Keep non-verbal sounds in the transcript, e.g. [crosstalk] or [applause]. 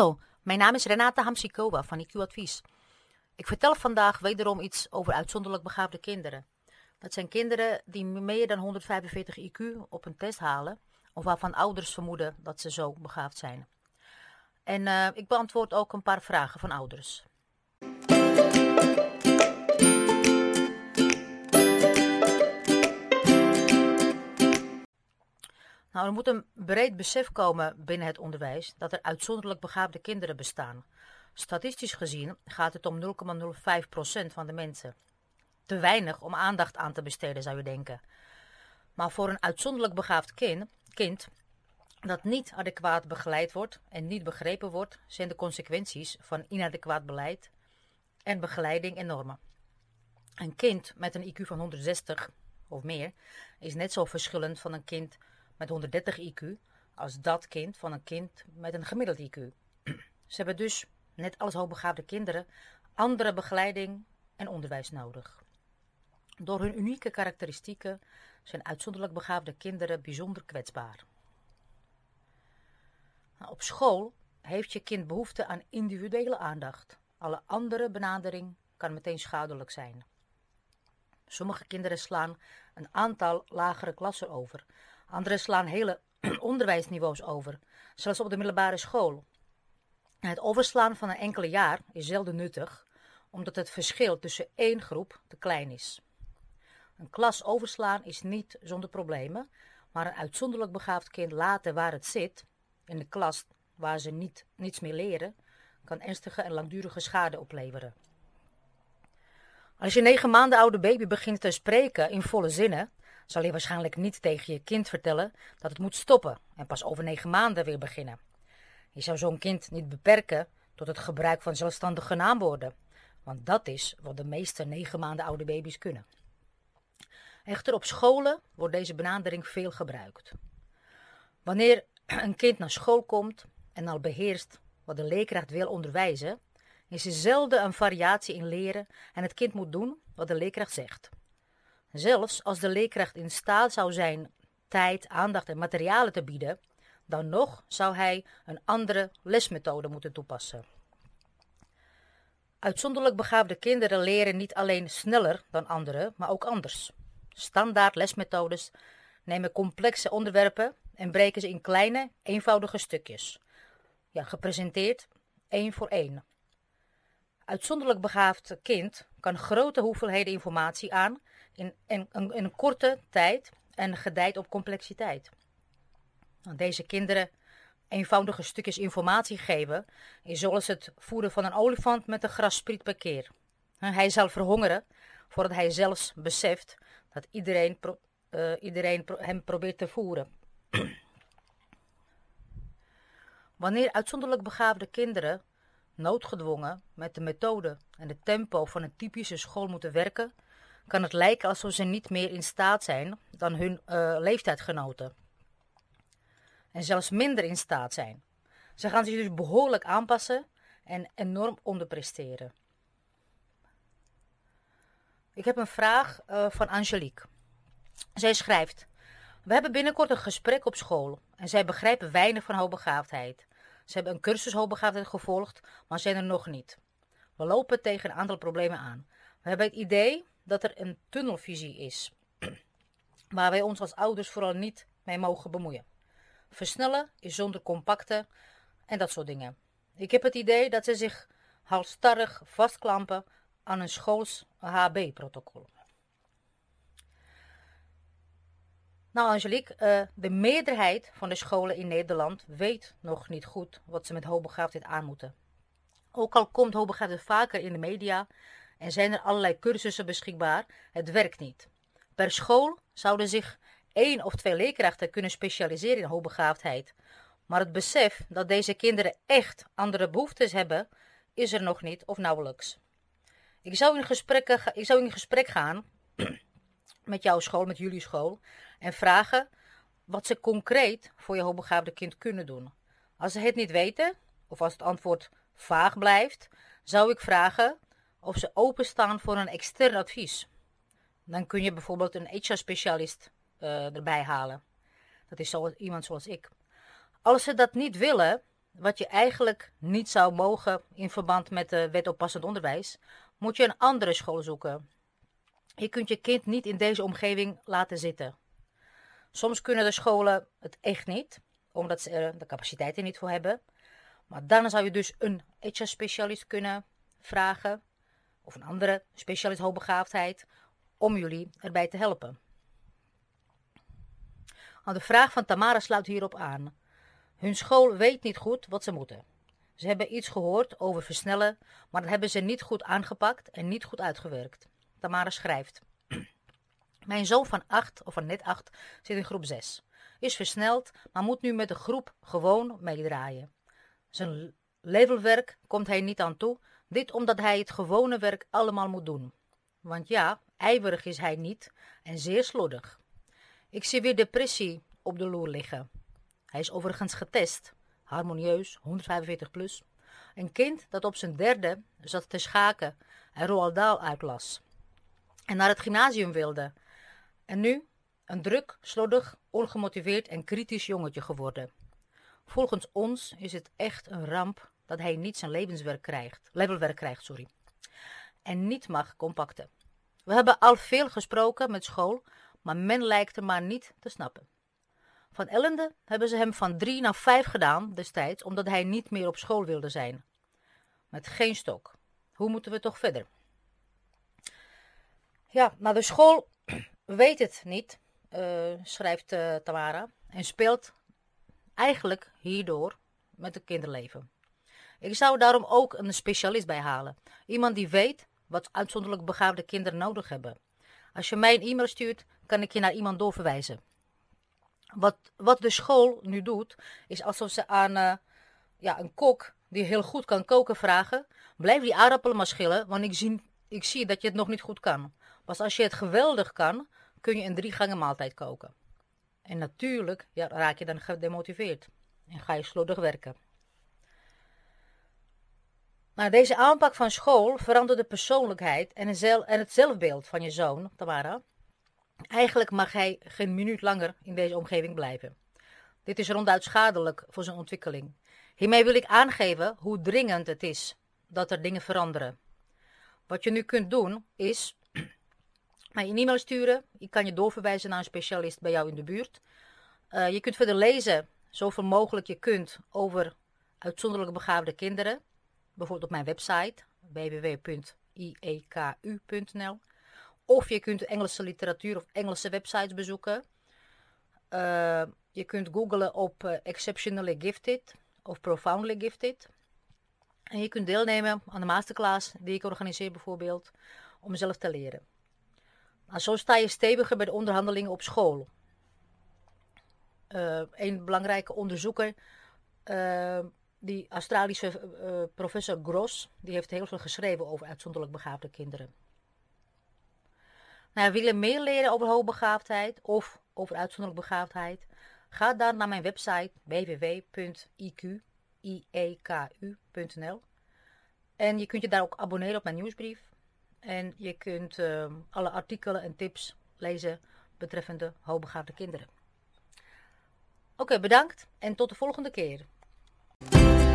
Hallo, mijn naam is Renata Hamsikova van IQ Advies. Ik vertel vandaag wederom iets over uitzonderlijk begaafde kinderen. Dat zijn kinderen die meer dan 145 IQ op een test halen, of waarvan ouders vermoeden dat ze zo begaafd zijn. En uh, ik beantwoord ook een paar vragen van ouders. Nou, er moet een breed besef komen binnen het onderwijs dat er uitzonderlijk begaafde kinderen bestaan. Statistisch gezien gaat het om 0,05% van de mensen. Te weinig om aandacht aan te besteden, zou je denken. Maar voor een uitzonderlijk begaafd kind, kind dat niet adequaat begeleid wordt en niet begrepen wordt, zijn de consequenties van inadequaat beleid en begeleiding enorm. Een kind met een IQ van 160 of meer is net zo verschillend van een kind met 130 IQ als dat kind van een kind met een gemiddeld IQ. Ze hebben dus, net als hoogbegaafde kinderen, andere begeleiding en onderwijs nodig. Door hun unieke karakteristieken zijn uitzonderlijk begaafde kinderen bijzonder kwetsbaar. Nou, op school heeft je kind behoefte aan individuele aandacht. Alle andere benadering kan meteen schadelijk zijn. Sommige kinderen slaan een aantal lagere klassen over, Anderen slaan hele [clears throat] onderwijsniveaus over, zelfs op de middelbare school. Het overslaan van een enkele jaar is zelden nuttig, omdat het verschil tussen één groep te klein is. Een klas overslaan is niet zonder problemen, maar een uitzonderlijk begaafd kind laten waar het zit, in de klas waar ze niet, niets meer leren, kan ernstige en langdurige schade opleveren. Als je negen maanden oude baby begint te spreken in volle zinnen, zal je waarschijnlijk niet tegen je kind vertellen dat het moet stoppen en pas over negen maanden weer beginnen. Je zou zo'n kind niet beperken tot het gebruik van zelfstandige naamwoorden, want dat is wat de meeste negen maanden oude baby's kunnen. Echter op scholen wordt deze benadering veel gebruikt. Wanneer [clears throat] een kind naar school komt en al beheerst wat de leerkracht wil onderwijzen, is er zelden een variatie in leren en het kind moet doen wat de leerkracht zegt. Zelfs als de leerkracht in staat zou zijn tijd, aandacht en materialen te bieden, dan nog zou hij een andere lesmethode moeten toepassen. Uitzonderlijk begaafde kinderen leren niet alleen sneller dan anderen, maar ook anders. Standaard lesmethodes nemen complexe onderwerpen en breken ze in kleine, eenvoudige stukjes. Ja, gepresenteerd één voor één. Uitzonderlijk begaafd kind kan grote hoeveelheden informatie aan in, in, in, een korte tijd en gedijt op complexiteit. Deze kinderen eenvoudige stukjes informatie geven is zoals het voeden van een olifant met een grasspriet per keer. Hij zal verhongeren voordat hij zelfs beseft dat iedereen, uh, iedereen hem probeert te voeren. [clears throat] Wanneer uitzonderlijk begaafde kinderen noodgedwongen met de methode en het tempo van een typische school moeten werken, kan het lijken alsof ze niet meer in staat zijn dan hun uh, leeftijdgenoten. En zelfs minder in staat zijn. Ze gaan zich dus behoorlijk aanpassen en enorm onderpresteren. Ik heb een vraag uh, van Angelique. Zij schrijft: We hebben binnenkort een gesprek op school en zij begrijpen weinig van hoogbegaafdheid. Ze hebben een cursus hoogbegaafdheid gevolgd, maar zijn er nog niet. We lopen tegen een aantal problemen aan. We hebben het idee dat er een tunnelvisie is, [clears throat] waar wij ons als ouders vooral niet mee mogen bemoeien. Versnellen is zonder compacte en dat soort dingen. Ik heb het idee dat ze zich halstarrig vastklampen aan een schools HB-protocol. Nou, Angelique, uh, de meerderheid van de scholen in Nederland weet nog niet goed wat ze met hoogbegaafdheid aan moeten. Ook al komt hoogbegaafdheid vaker in de media en zijn er allerlei cursussen beschikbaar, het werkt niet. Per school zouden zich één of twee leerkrachten kunnen specialiseren in hoogbegaafdheid. Maar het besef dat deze kinderen echt andere behoeftes hebben, is er nog niet of nauwelijks. Ik zou in, gesprekken, ik zou in gesprek gaan [clears throat] met jouw school, met jullie school, en vragen wat ze concreet voor je hoogbegaafde kind kunnen doen. Als ze het niet weten, of als het antwoord vaag blijft, zou ik vragen of ze openstaan voor een extern advies. Dan kun je bijvoorbeeld een HR-specialist uh, erbij halen. Dat is zo, iemand zoals ik. Als ze dat niet willen, wat je eigenlijk niet zou mogen in verband met de wet op passend onderwijs, moet je een andere school zoeken. Je kunt je kind niet in deze omgeving laten zitten. Soms kunnen de scholen het echt niet, omdat ze er de capaciteiten niet voor hebben. Maar dan zou je dus een HR-specialist kunnen vragen, of een andere specialist hoogbegaafdheid, om jullie erbij te helpen. Nou, de vraag van Tamara sluit hierop aan. Hun school weet niet goed wat ze moeten. Ze hebben iets gehoord over versnellen, maar dat hebben ze niet goed aangepakt en niet goed uitgewerkt. Tamara schrijft. [clears throat] Mijn zoon van acht, of van net acht, zit in groep 6. Is versneld, maar moet nu met de groep gewoon meedraaien. Zijn levelwerk komt hij niet aan toe, dit omdat hij het gewone werk allemaal moet doen. Want ja, ijverig is hij niet en zeer slordig. Ik zie weer depressie op de loer liggen. Hij is overigens getest, harmonieus, 145 plus. Een kind dat op zijn derde zat te schaken en Roald Dahl uitlas. En naar het gymnasium wilde. En nu een druk, slordig, ongemotiveerd en kritisch jongetje geworden. Volgens ons is het echt een ramp dat hij niet zijn levenswerk krijgt, levelwerk krijgt, sorry. En niet mag compacten. We hebben al veel gesproken met school, maar men lijkt er maar niet te snappen. Van ellende hebben ze hem van drie naar vijf gedaan destijds, omdat hij niet meer op school wilde zijn. Met geen stok. Hoe moeten we toch verder? Ja, nou de school [clears throat] weet het niet, uh, schrijft uh, Tamara, en speelt eigenlijk hierdoor met het kinderleven. Ik zou daarom ook een specialist bij halen. Iemand die weet wat uitzonderlijk begaafde kinderen nodig hebben. Als je mij een e-mail stuurt, kan ik je naar iemand doorverwijzen. Wat, wat de school nu doet, is alsof ze aan uh, ja, een kok die heel goed kan koken vragen: blijf die aardappelen maar schillen, want ik zie, ik zie dat je het nog niet goed kan. Pas als je het geweldig kan, kun je een drie gangen maaltijd koken. En natuurlijk ja, raak je dan gedemotiveerd en ga je slordig werken. Maar deze aanpak van school verandert de persoonlijkheid en het zelfbeeld van je zoon, Tamara. Eigenlijk mag hij geen minuut langer in deze omgeving blijven. Dit is ronduit schadelijk voor zijn ontwikkeling. Hiermee wil ik aangeven hoe dringend het is dat er dingen veranderen. Wat je nu kunt doen is [clears throat] mij een e-mail sturen. Ik kan je doorverwijzen naar een specialist bij jou in de buurt. Uh, je kunt verder lezen, zoveel mogelijk je kunt, over uitzonderlijk begaafde kinderen. Bijvoorbeeld op mijn website www.ieku.nl. Of je kunt Engelse literatuur of Engelse websites bezoeken. Uh, je kunt googlen op uh, Exceptionally Gifted of Profoundly Gifted. En je kunt deelnemen aan de masterclass die ik organiseer bijvoorbeeld, om zelf te leren. Nou, zo sta je steviger bij de onderhandelingen op school. Uh, een belangrijke onderzoeker, die Australische professor Gross, die heeft heel veel geschreven over uitzonderlijk begaafde kinderen. Nou, wil je meer leren over hoogbegaafdheid of over uitzonderlijke begaafdheid? Ga dan naar mijn website www.iq.nl en je kunt je daar ook abonneren op mijn nieuwsbrief. En je kunt uh, alle artikelen en tips lezen betreffende hoogbegaafde kinderen. Oké, bedankt en tot de volgende keer. Thank you.